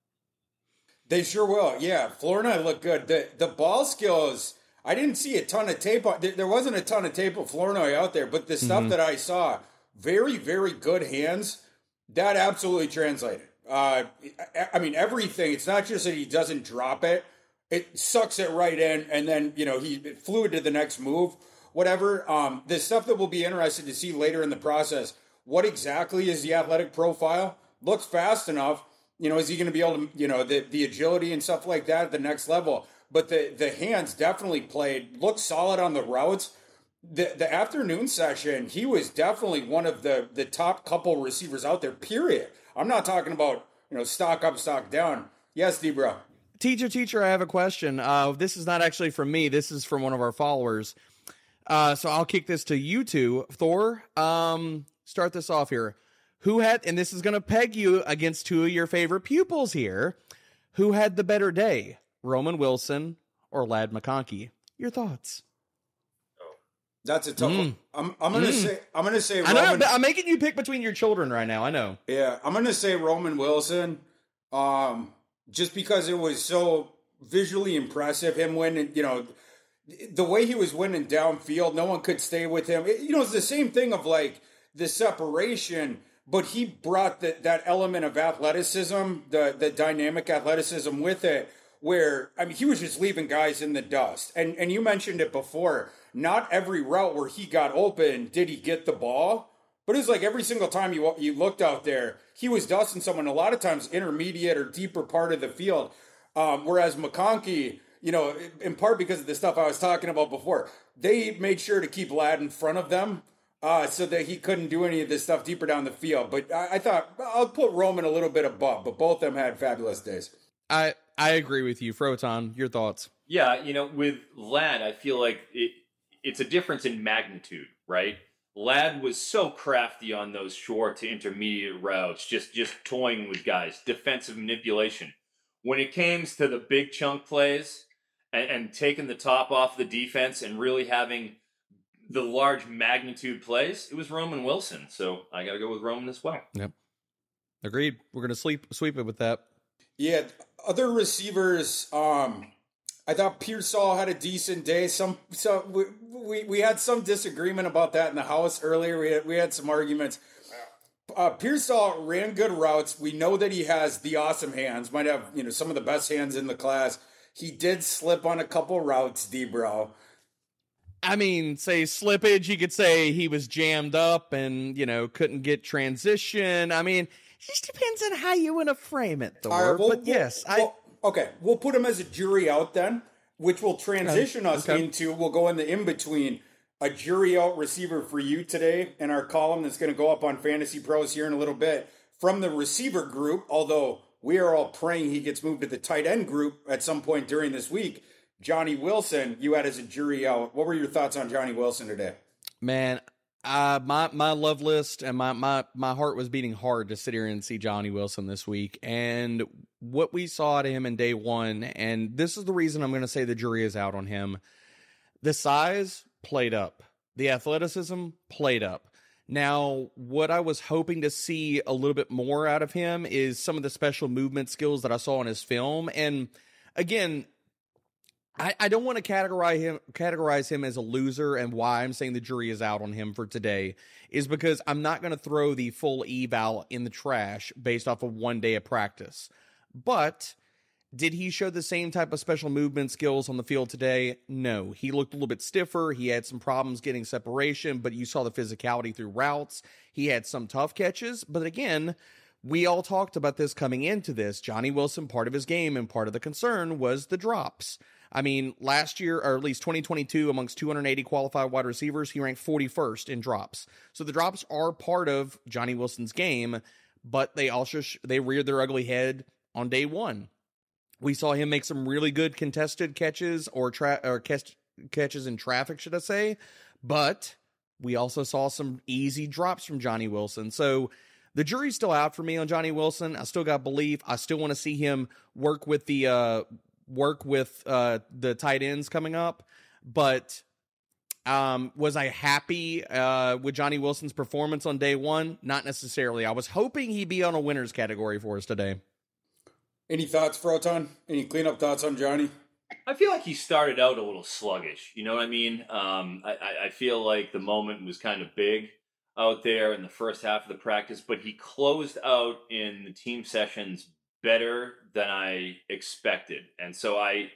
They sure will. Yeah, Flournoy looked good. The the ball skills. I didn't see a ton of tape. There wasn't a ton of tape of Flournoy out there, but the stuff mm-hmm. that I saw, very, very good hands. That absolutely translated. Uh, I mean, everything. It's not just that he doesn't drop it; it sucks it right in, and then you know he fluid to the next move, whatever. Um, the stuff that we'll be interested to see later in the process. What exactly is the athletic profile? Looks fast enough. You know, is he going to be able to, you know, the the agility and stuff like that at the next level? But the the hands definitely played. Looked solid on the routes. The the afternoon session, he was definitely one of the the top couple receivers out there. Period. I'm not talking about you know stock up, stock down. Yes, Debro. Teacher, teacher, I have a question. Uh, this is not actually from me. This is from one of our followers. Uh, so I'll kick this to you two. Thor, um, start this off here. Who had, and this is going to peg you against two of your favorite pupils here. Who had the better day, Roman Wilson or Lad McConkey? Your thoughts? That's a tough mm. one. I'm, I'm gonna mm. say I'm gonna say Roman, I know I'm making you pick between your children right now. I know. Yeah, I'm gonna say Roman Wilson, um, just because it was so visually impressive. Him winning, you know, the way he was winning downfield, no one could stay with him. It, you know, it's the same thing of like the separation, but he brought that that element of athleticism, the the dynamic athleticism with it. Where I mean, he was just leaving guys in the dust, and and you mentioned it before not every route where he got open did he get the ball, But it's like every single time you you looked out there, he was dusting someone. A lot of times, intermediate or deeper part of the field. Um, whereas McConkey, you know, in part because of the stuff I was talking about before, they made sure to keep Ladd in front of them uh, so that he couldn't do any of this stuff deeper down the field. But I, I thought I'll put Roman a little bit above, but both of them had fabulous days. I I agree with you, Froton. Your thoughts? Yeah, you know, with Ladd, I feel like it, it's a difference in magnitude, right? Ladd was so crafty on those short to intermediate routes, just just toying with guys, defensive manipulation. When it came to the big chunk plays and, and taking the top off the defense and really having the large magnitude plays, it was Roman Wilson. So I got to go with Roman as well. Yep. Agreed. We're going to sleep sweep it with that. Yeah, other receivers. Um, I thought Pearsall had a decent day. Some, so we, we, we had some disagreement about that in the house earlier. We had we had some arguments. Uh, Pearsall ran good routes. We know that he has the awesome hands. Might have you know some of the best hands in the class. He did slip on a couple routes, Debro. I mean, say slippage. You could say he was jammed up and you know couldn't get transition. I mean, it just depends on how you want to frame it, Thor. Right, well, but yes, well, well, okay, we'll put him as a jury out then, which will transition us okay. into. We'll go in the in between a jury out receiver for you today in our column that's going to go up on Fantasy Pros here in a little bit from the receiver group. Although we are all praying he gets moved to the tight end group at some point during this week. Johnny Wilson, you had as a jury out. What were your thoughts on Johnny Wilson today? Man, uh, my my love list and my my my heart was beating hard to sit here and see Johnny Wilson this week, and what we saw at him in day one, and this is the reason I'm going to say the jury is out on him. The size played up, the athleticism played up. Now, what I was hoping to see a little bit more out of him is some of the special movement skills that I saw in his film, and again, I, I don't want to categorize him categorize him as a loser and why I'm saying the jury is out on him for today is because I'm not going to throw the full eval in the trash based off of one day of practice. But did he show the same type of special movement skills on the field today? No. He looked a little bit stiffer. He had some problems getting separation, but you saw the physicality through routes. He had some tough catches, but again, we all talked about this coming into this. Johnny Wilson, part of his game and part of the concern was the drops. I mean, last year, or at least 2022, amongst 280 qualified wide receivers, he ranked 41st in drops. So the drops are part of Johnny Wilson's game, but they also sh- they reared their ugly head on day one. We saw him make some really good contested catches or tra- or catch- catches in traffic, should I say? But we also saw some easy drops from Johnny Wilson. So the jury's still out for me on Johnny Wilson. I still got belief. I still want to see him work with the uh, work with uh, the tight ends coming up, but um, was I happy uh, with Johnny Wilson's performance on day one? Not necessarily. I was hoping he'd be on a winners category for us today. Any thoughts, Froton? Any cleanup thoughts on Johnny? I feel like he started out a little sluggish. You know what I mean? Um, I, I feel like the moment was kind of big out there in the first half of the practice, but he closed out in the team sessions better than I expected, and so I,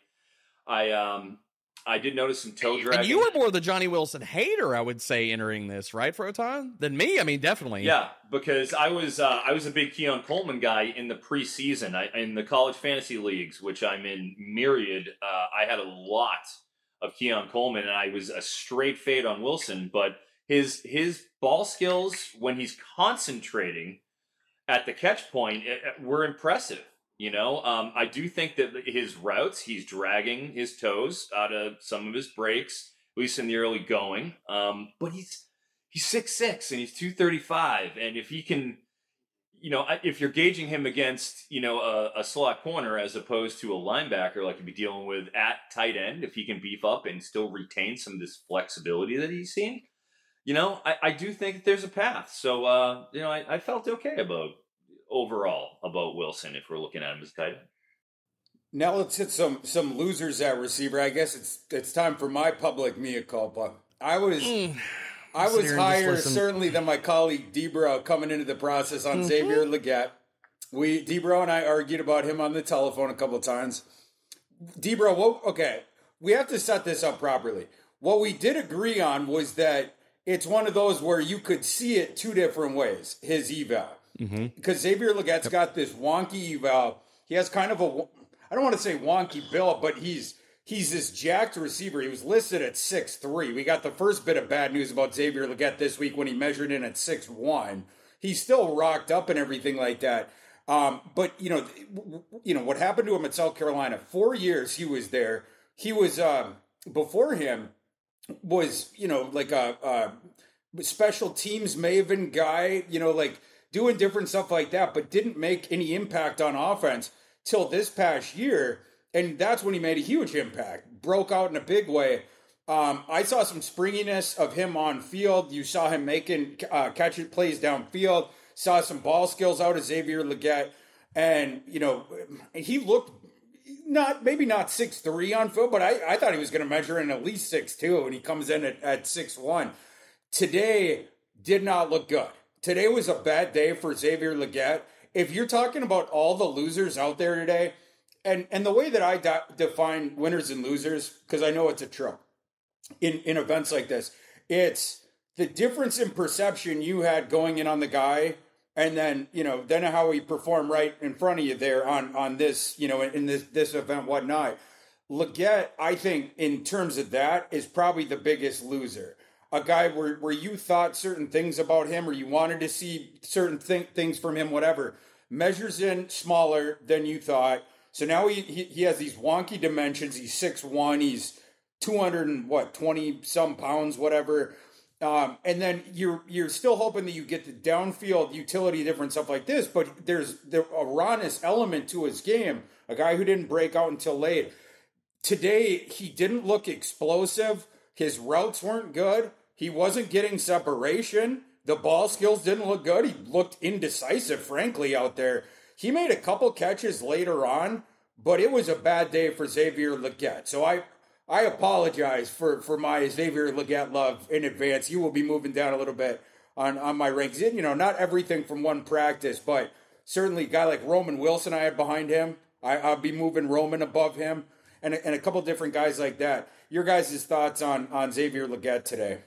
I, um, I did notice some toe dragging. And you were more the Johnny Wilson hater, I would say, entering this, right, Froton? Than me. I mean, definitely. Yeah, because I was uh, I was a big Keon Coleman guy in the preseason. I, in the college fantasy leagues, which I'm in myriad. Uh, I had a lot of Keon Coleman, and I was a straight fade on Wilson. But his his ball skills when he's concentrating at the catch point eh, were impressive. You know, um, I do think that his routes, he's dragging his toes out of some of his breaks, at least in the early going. Um, but he's he's six six and he's two thirty five, and if he can, you know, if you're gauging him against you know a, a slot corner as opposed to a linebacker, like you'd be dealing with at tight end, if he can beef up and still retain some of this flexibility that he's seen, you know, I, I do think there's a path. So uh, you know, I, I felt okay about overall about Wilson if we're looking at him as tight end. Now let's hit some some losers at receiver. I guess it's it's time for my public mea culpa. I was Mm. I was here higher certainly than my colleague Debro coming into the process on Xavier Legette. We Debro and I argued about him on the telephone a couple of times. Debro, what, okay, we have to set this up properly. What we did agree on was that it's one of those where you could see it two different ways. His eval Mm-hmm. because Xavier Legette's got this wonky eval. He has kind of a I don't want to say wonky build, but he's he's this jacked receiver. He was listed at six three. We got the first bit of bad news about Xavier Legette this week when he measured in at six one. He's still rocked up and everything like that. Um, but you know, you know what happened to him at South Carolina? Four years he was there. He was um, before him was you know like a, a special teams maven guy. You know, like doing different stuff like that, but didn't make any impact on offense till this past year. And that's when he made a huge impact, broke out in a big way. Um, I saw some springiness of him on field. You saw him making uh, catching plays downfield. Saw some ball skills out of Xavier Legette, and you know he looked not maybe not six three on field, but I, I thought he was going to measure in at least six two, and he comes in at, at six one. Today did not look good. Today was a bad day for Xavier Legette. If you're talking about all the losers out there today, and and the way that I de- define winners and losers, because I know it's a trope in in events like this, it's the difference in perception you had going in on the guy, and then you know then how he performed right in front of you there on on this you know in this this event whatnot. Legette, I think, in terms of that, is probably the biggest loser a guy where, where you thought certain things about him or you wanted to see certain th- things from him, whatever, measures in smaller than you thought. So now he, he, he has these wonky dimensions. He's six one. He's 200 and what, 20 some pounds, whatever. Um, and then you're you're still hoping that you get the downfield utility, different stuff like this. But there's there, a rawness element to his game. A guy who didn't break out until late. Today he didn't look explosive. His routes weren't good. He wasn't getting separation. The ball skills didn't look good. He looked indecisive, frankly, out there. He made a couple catches later on, but it was a bad day for Xavier Legette. So I I apologize for, for my Xavier Legette love in advance. You will be moving down a little bit on, on my ranks. You know, not everything from one practice, but certainly a guy like Roman Wilson I had behind him. I, I'll be moving Roman above him and a, and a couple different guys like that. Your guys' thoughts on, on Xavier Legette today?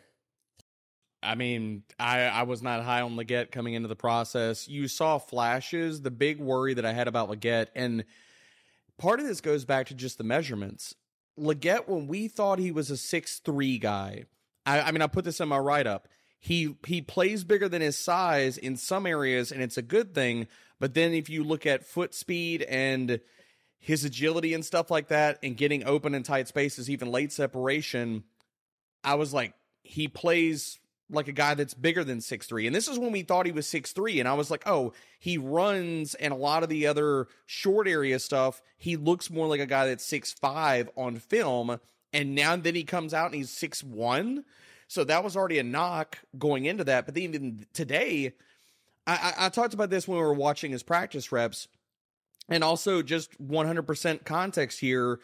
I mean, I, I was not high on Legette coming into the process. You saw flashes. The big worry that I had about Legette, and part of this goes back to just the measurements. Legette, when we thought he was a six three guy, I, I mean, I put this in my write up. He he plays bigger than his size in some areas, and it's a good thing. But then if you look at foot speed and his agility and stuff like that, and getting open in tight spaces, even late separation, I was like, he plays like a guy that's bigger than six three. And this is when we thought he was six three. And I was like, oh, he runs and a lot of the other short area stuff, he looks more like a guy that's six five on film. And now then he comes out and he's six one. So that was already a knock going into that. But even today, I, I, I talked about this when we were watching his practice reps. And also just 100% context here.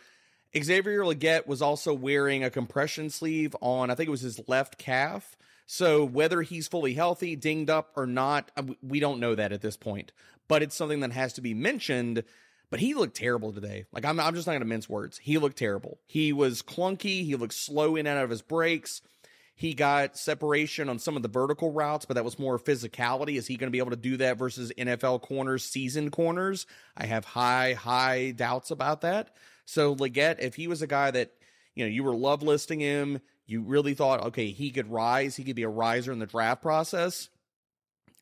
Xavier Legette was also wearing a compression sleeve on, I think it was his left calf. So whether he's fully healthy, dinged up or not, uh, we don't know that at this point. But it's something that has to be mentioned. But he looked terrible today. Like I'm, I'm just not going to mince words. He looked terrible. He was clunky. He looked slow in and out of his breaks. He got separation on some of the vertical routes, but that was more physicality. Is he going to be able to do that versus NFL corners, seasoned corners? I have high, high doubts about that. So Legette, if he was a guy that, you know, you were love listing him, you really thought, okay, he could rise, he could be a riser in the draft process.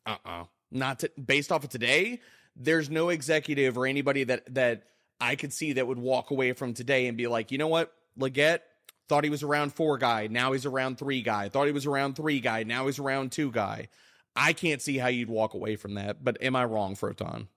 Uh uh Not to, based off of today. There's no executive or anybody that that I could see that would walk away from today and be like, you know what, Legette thought he was around four guy, now he's around three guy. Thought he was around three guy, now he's around two guy. I can't see how you'd walk away from that. But am I wrong, Froton?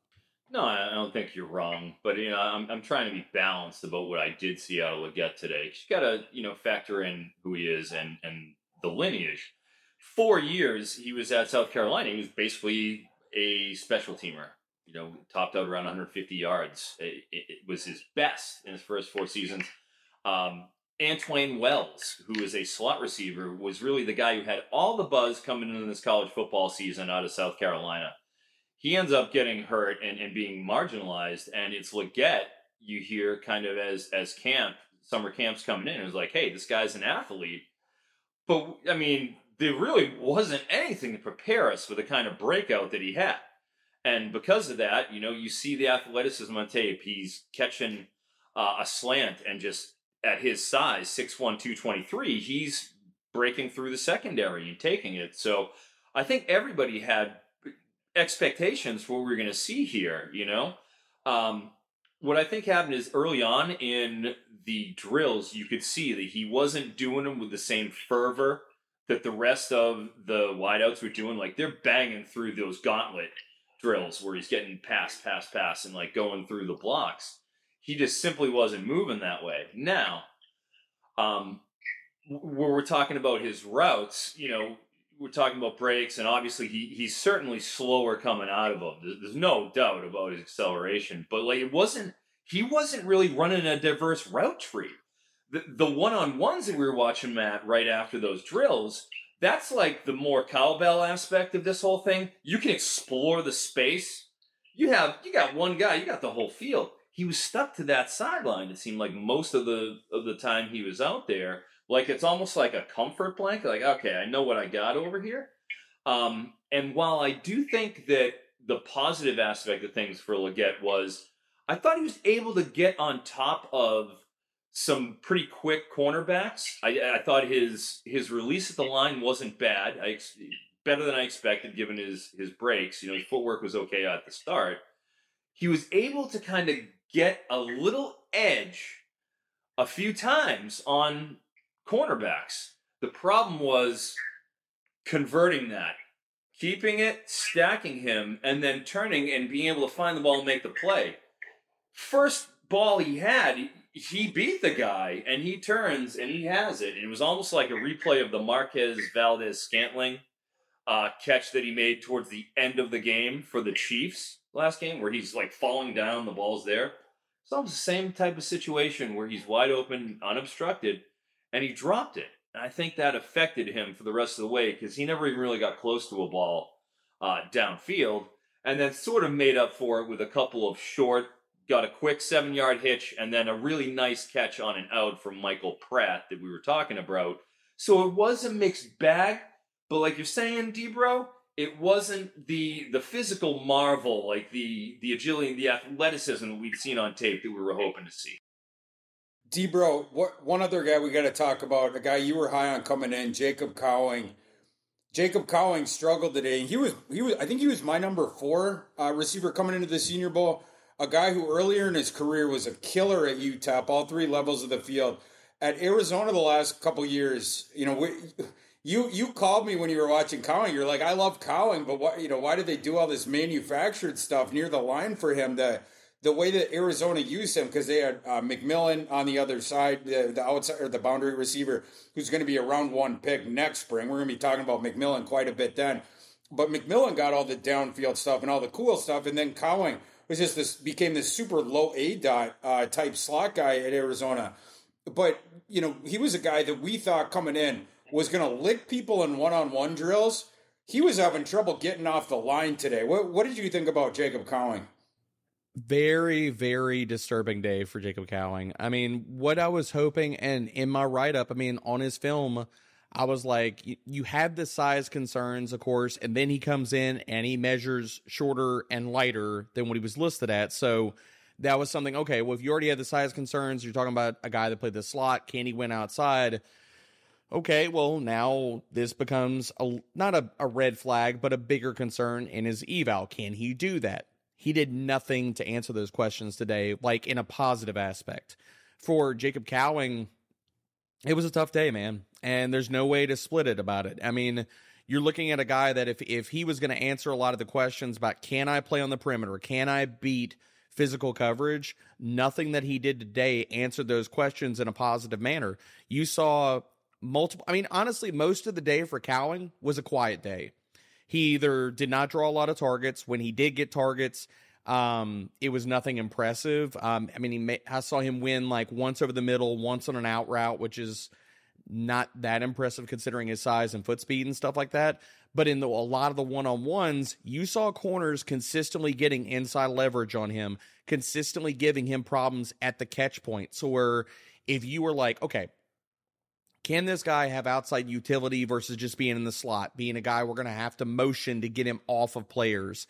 No, I don't think you're wrong, but you know, I'm I'm trying to be balanced about what I did see out of Legette today. You got to you know factor in who he is and and the lineage. Four years he was at South Carolina. He was basically a special teamer. You know, topped out around 150 yards. It, it, it was his best in his first four seasons. Um, Antwane Wells, who is a slot receiver, was really the guy who had all the buzz coming into this college football season out of South Carolina he ends up getting hurt and, and being marginalized. And it's Legette you hear kind of as as camp summer camps coming in. It was like, hey, this guy's an athlete. But I mean, there really wasn't anything to prepare us for the kind of breakout that he had. And because of that, you know, you see the athleticism on tape. He's catching uh, a slant and just at his size, 6'1, 223, he's breaking through the secondary and taking it. So I think everybody had expectations for what we are going to see here, you know? Um, what I think happened is early on in the drills, you could see that he wasn't doing them with the same fervor that the rest of the wideouts were doing. Like they're banging through those gauntlet drills where he's getting pass, pass, pass, and like going through the blocks. He just simply wasn't moving that way. Now, um, where we're talking about his routes, you know, we're talking about breaks, and obviously he he's certainly slower coming out of them. There's, there's no doubt about his acceleration, but like it wasn't he wasn't really running a diverse route tree. The the one on ones that we were watching Matt right after those drills, that's like the more cowbell aspect of this whole thing. You can explore the space. You have you got one guy, you got the whole field. He was stuck to that sideline. It seemed like most of the of the time he was out there like it's almost like a comfort blanket. Like, okay, I know what I got over here. Um, and while I do think that the positive aspect of things for Legette was, I thought he was able to get on top of some pretty quick cornerbacks. I, I thought his his release at the line wasn't bad. I better than I expected given his his breaks. You know, his footwork was okay at the start. He was able to kind of get a little edge a few times on cornerbacks. The problem was converting that, keeping it, stacking him, and then turning and being able to find the ball and make the play. First ball he had, he beat the guy and he turns and he has it. And it was almost like a replay of the Marquez Valdes Scantling uh, catch that he made towards the end of the game for the Chiefs last game, where he's like falling down, the ball's there. It's almost the same type of situation where he's wide open, unobstructed and he dropped it. And I think that affected him for the rest of the way because he never even really got close to a ball uh, downfield, and then sort of made up for it with a couple of short, got a quick seven yard hitch, and then a really nice catch on an out from Michael Pratt that we were talking about. So it was a mixed bag, but like you're saying, Debro, it wasn't the the physical marvel like the the agility and the athleticism that we'd seen on tape that we were hoping to see. Debro, what one other guy we got to talk about? A guy you were high on coming in, Jacob Cowing. Jacob Cowing struggled today. He was he was I think he was my number four uh, receiver coming into the Senior Bowl. A guy who earlier in his career was a killer at UTEP, all three levels of the field. At Arizona, the last couple years, you know, we, you you called me when you were watching Cowing. You're like, I love Cowing, but why you know why did they do all this manufactured stuff near the line for him to the way that Arizona used him because they had uh, McMillan on the other side, the, the outside or the boundary receiver, who's going to be a round one pick next spring. We're going to be talking about McMillan quite a bit then. But McMillan got all the downfield stuff and all the cool stuff, and then Cowing was just this became this super low A dot uh, type slot guy at Arizona. But you know, he was a guy that we thought coming in was going to lick people in one on one drills. He was having trouble getting off the line today. What, what did you think about Jacob Cowing? Very very disturbing day for Jacob Cowing. I mean, what I was hoping and in my write up, I mean, on his film, I was like you, had the size concerns, of course, and then he comes in and he measures shorter and lighter than what he was listed at. So that was something okay, well if you already had the size concerns, you're talking about a guy that played the slot, can he win outside? okay, well, now this becomes a, not a, a, red flag, but a bigger concern in his eval. Can he do that? He did nothing to answer those questions today, like in a positive aspect. For Jacob Cowing, it was a tough day, man. And there's no way to split it about it. I mean, you're looking at a guy that if if he was going to answer a lot of the questions about can I play on the perimeter, can I beat physical coverage, nothing that he did today answered those questions in a positive manner. You saw multiple I mean honestly most of the day for Cowing was a quiet day. He either did not draw a lot of targets. When he did get targets, um, it was nothing impressive. Um, I mean, he may, I saw him win like once over the middle, once on an out route, which is not that impressive considering his size and foot speed and stuff like that. But in the, a lot of the one on ones, you saw corners consistently getting inside leverage on him, consistently giving him problems at the catch point. So where if you were like, okay, Can this guy have outside utility versus just being in the slot, being a guy we're going to have to motion to get him off of players?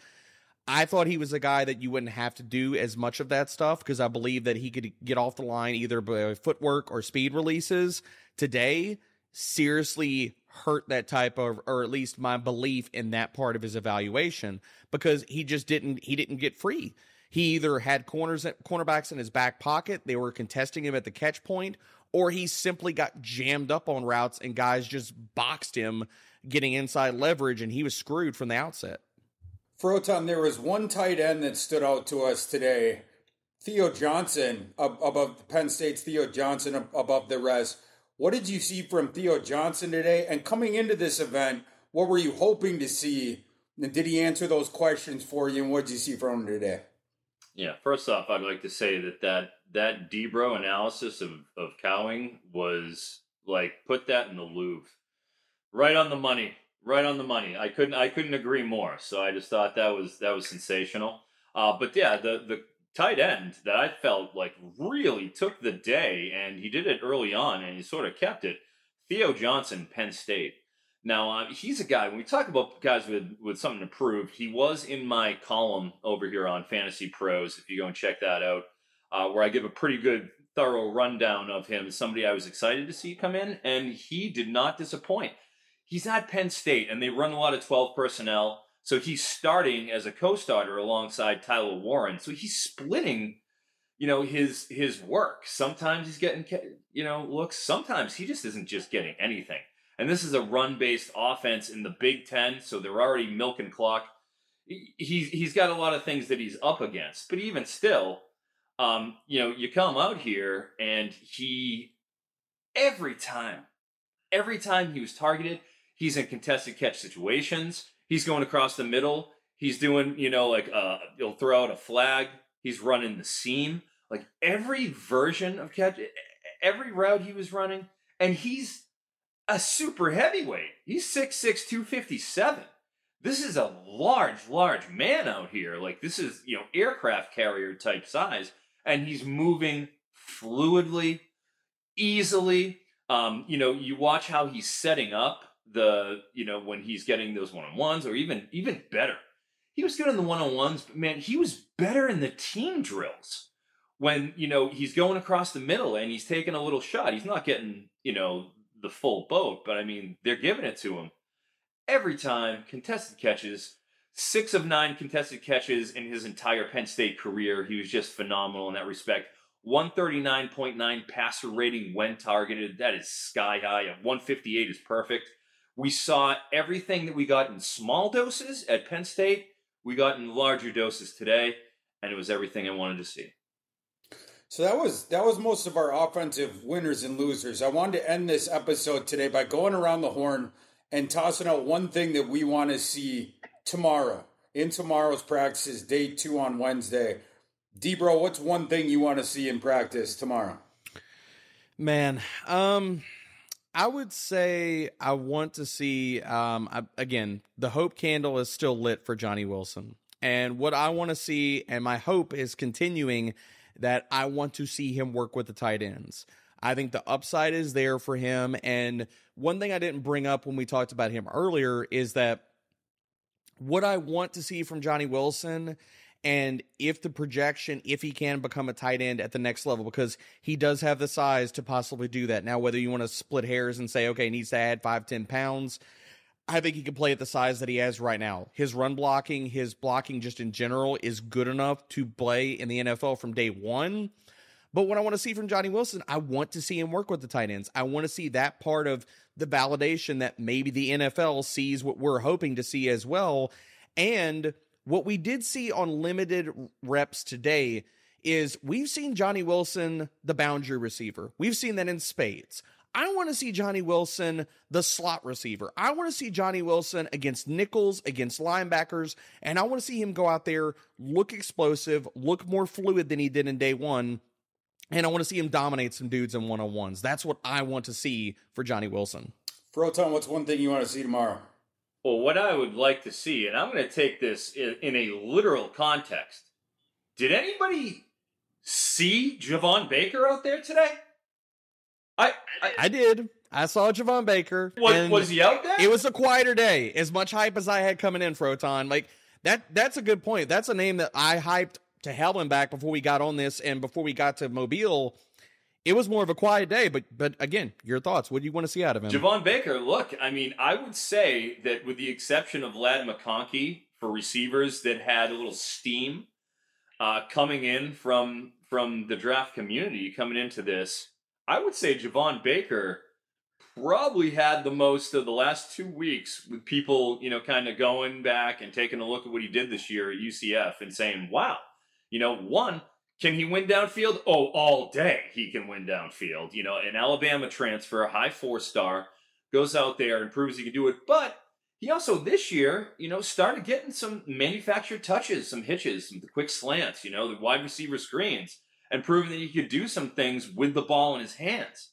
I thought he was a guy that you wouldn't have to do as much of that stuff because I believe that he could get off the line either by footwork or speed releases. Today, seriously hurt that type of, or at least my belief in that part of his evaluation because he just didn't, he didn't get free. He either had corners, cornerbacks in his back pocket, they were contesting him at the catch point, or he simply got jammed up on routes and guys just boxed him getting inside leverage and he was screwed from the outset. Froton, there was one tight end that stood out to us today. Theo Johnson above Penn State's Theo Johnson above the rest. What did you see from Theo Johnson today? And coming into this event, what were you hoping to see? And did he answer those questions for you? And what did you see from him today? Yeah, first off, I'd like to say that that that Debro analysis of of Cowing was like put that in the Louvre, right on the money, right on the money. I couldn't I couldn't agree more. So I just thought that was that was sensational. Uh, but yeah, the the tight end that I felt like really took the day, and he did it early on, and he sort of kept it. Theo Johnson, Penn State. Now uh, he's a guy. When we talk about guys with with something to prove, he was in my column over here on Fantasy Pros. If you go and check that out, uh, where I give a pretty good, thorough rundown of him. Somebody I was excited to see come in, and he did not disappoint. He's at Penn State, and they run a lot of twelve personnel. So he's starting as a co-starter alongside Tyler Warren. So he's splitting, you know, his his work. Sometimes he's getting, you know, looks. Sometimes he just isn't just getting anything. And this is a run-based offense in the Big Ten, so they're already milking clock. He's he's got a lot of things that he's up against, but even still, um, you know, you come out here and he every time, every time he was targeted, he's in contested catch situations he's going across the middle. He's doing, you know, like uh, he'll throw out a flag. He's running the seam. Like every version of catch, every route he was running, and he's a super heavyweight. He's 6'6", 257. This is a large, large man out here. Like this is, you know, aircraft carrier type size, and he's moving fluidly, easily. Um, you know, you watch how he's setting up the you know when he's getting those one on ones or even even better. He was good in the one on ones, but man, he was better in the team drills when you know he's going across the middle and he's taking a little shot. He's not getting you know the full boat, but I mean they're giving it to him every time. Contested catches, six of nine contested catches in his entire Penn State career. He was just phenomenal in that respect. 139.9 passer rating when targeted. That is sky high. At 158 is perfect. We saw everything that we got in small doses at Penn State, we got in larger doses today, and it was everything I wanted to see. So that was that was most of our offensive winners and losers. I wanted to end this episode today by going around the horn and tossing out one thing that we want to see tomorrow in tomorrow's practices, day two on Wednesday. Debro, what's one thing you want to see in practice tomorrow? Man, um, I would say I want to see um I, again the hope candle is still lit for Johnny Wilson. And what I want to see and my hope is continuing that I want to see him work with the tight ends. I think the upside is there for him and one thing I didn't bring up when we talked about him earlier is that what I want to see from Johnny Wilson and if the projection, if he can become a tight end at the next level, because he does have the size to possibly do that. Now, whether you want to split hairs and say, okay, he needs to add five, 10 pounds, I think he can play at the size that he has right now. His run blocking, his blocking just in general is good enough to play in the NFL from day one. But what I want to see from Johnny Wilson, I want to see him work with the tight ends. I want to see that part of the validation that maybe the NFL sees what we're hoping to see as well. And what we did see on limited reps today is we've seen Johnny Wilson, the boundary receiver. We've seen that in spades. I want to see Johnny Wilson, the slot receiver. I want to see Johnny Wilson against nickels, against linebackers, and I want to see him go out there, look explosive, look more fluid than he did in day one. And I want to see him dominate some dudes in one on ones. That's what I want to see for Johnny Wilson. Froton, what's one thing you want to see tomorrow? Well, what I would like to see, and I'm going to take this in, in a literal context. Did anybody see Javon Baker out there today? I, I, did. I saw Javon Baker. Was, was he out there? It was a quieter day. As much hype as I had coming in, Froton. Like that. That's a good point. That's a name that I hyped to hell and back before we got on this and before we got to Mobile. It was more of a quiet day, but but again, your thoughts. What do you want to see out of him? Javon Baker, look, I mean, I would say that with the exception of Ladd McConkey for receivers that had a little steam uh, coming in from from the draft community coming into this, I would say Javon Baker probably had the most of the last two weeks with people, you know, kind of going back and taking a look at what he did this year at UCF and saying, wow, you know, one, can he win downfield? Oh, all day he can win downfield. You know, an Alabama transfer, a high four star, goes out there and proves he can do it. But he also this year, you know, started getting some manufactured touches, some hitches, some quick slants, you know, the wide receiver screens, and proving that he could do some things with the ball in his hands.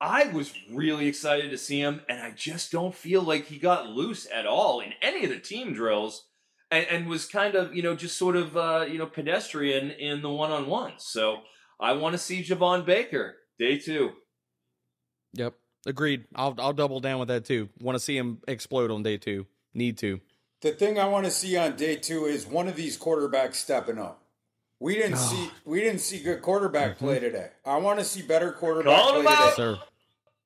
I was really excited to see him, and I just don't feel like he got loose at all in any of the team drills and, and was kind of, you know, just sort of, uh, you know, pedestrian in the one on ones. So I want to see Javon Baker day two. Yep. Agreed. I'll I'll double down with that too. Want to see him explode on day two. Need to. The thing I want to see on day two is one of these quarterbacks stepping up. We didn't see we didn't see good quarterback mm-hmm. play today. I want to see better quarterback Call play today. Sir.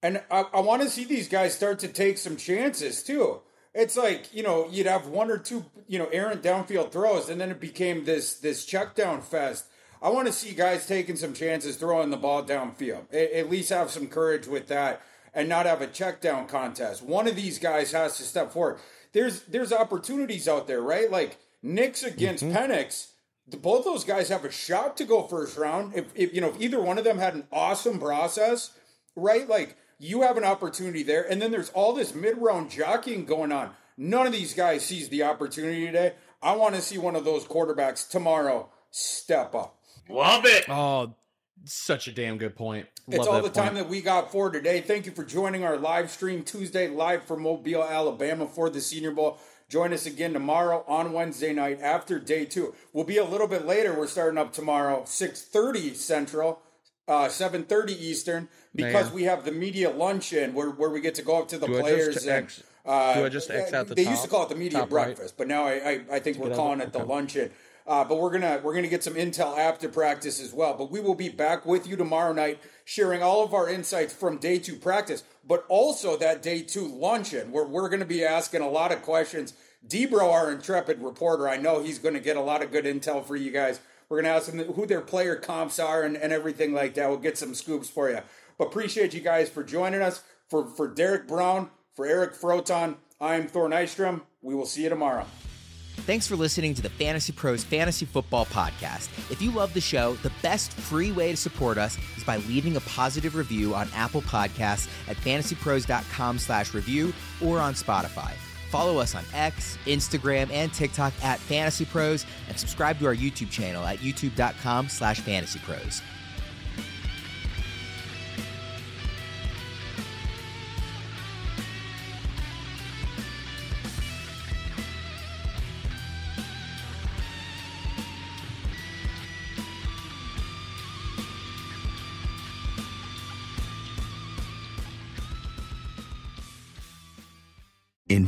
And I, I want to see these guys start to take some chances too. It's like you know you'd have one or two you know errant downfield throws, and then it became this this check down fest. I want to see guys taking some chances, throwing the ball downfield. At least have some courage with that, and not have a check down contest. One of these guys has to step forward. There's there's opportunities out there, right? Like Nix against mm-hmm. Penix. Both those guys have a shot to go first round. If, if you know if either one of them had an awesome process, right? Like you have an opportunity there. And then there's all this mid round jockeying going on. None of these guys sees the opportunity today. I want to see one of those quarterbacks tomorrow step up. Love it. Oh, such a damn good point. Love it's all the point. time that we got for today. Thank you for joining our live stream Tuesday live from Mobile, Alabama for the Senior Bowl. Join us again tomorrow on Wednesday night after day two. We'll be a little bit later. We're starting up tomorrow, 6.30 Central, uh, 7.30 Eastern because we have the media luncheon where, where we get to go up to the do players and uh, do I just X out the they top, used to call it the media breakfast, right. but now I, I, I think we're calling it the okay. luncheon. Uh, but we're gonna we're gonna get some intel after practice as well. But we will be back with you tomorrow night, sharing all of our insights from day two practice, but also that day two luncheon, where we're gonna be asking a lot of questions. Debro, our intrepid reporter, I know he's gonna get a lot of good intel for you guys. We're gonna ask them who their player comps are and, and everything like that. We'll get some scoops for you. But appreciate you guys for joining us. For for Derek Brown, for Eric Froton, I'm Thor Nystrom. We will see you tomorrow. Thanks for listening to the Fantasy Pros Fantasy Football Podcast. If you love the show, the best free way to support us is by leaving a positive review on Apple Podcasts at fantasypros.com slash review or on Spotify. Follow us on X, Instagram, and TikTok at Fantasy Pros, and subscribe to our YouTube channel at youtube.com slash fantasypros.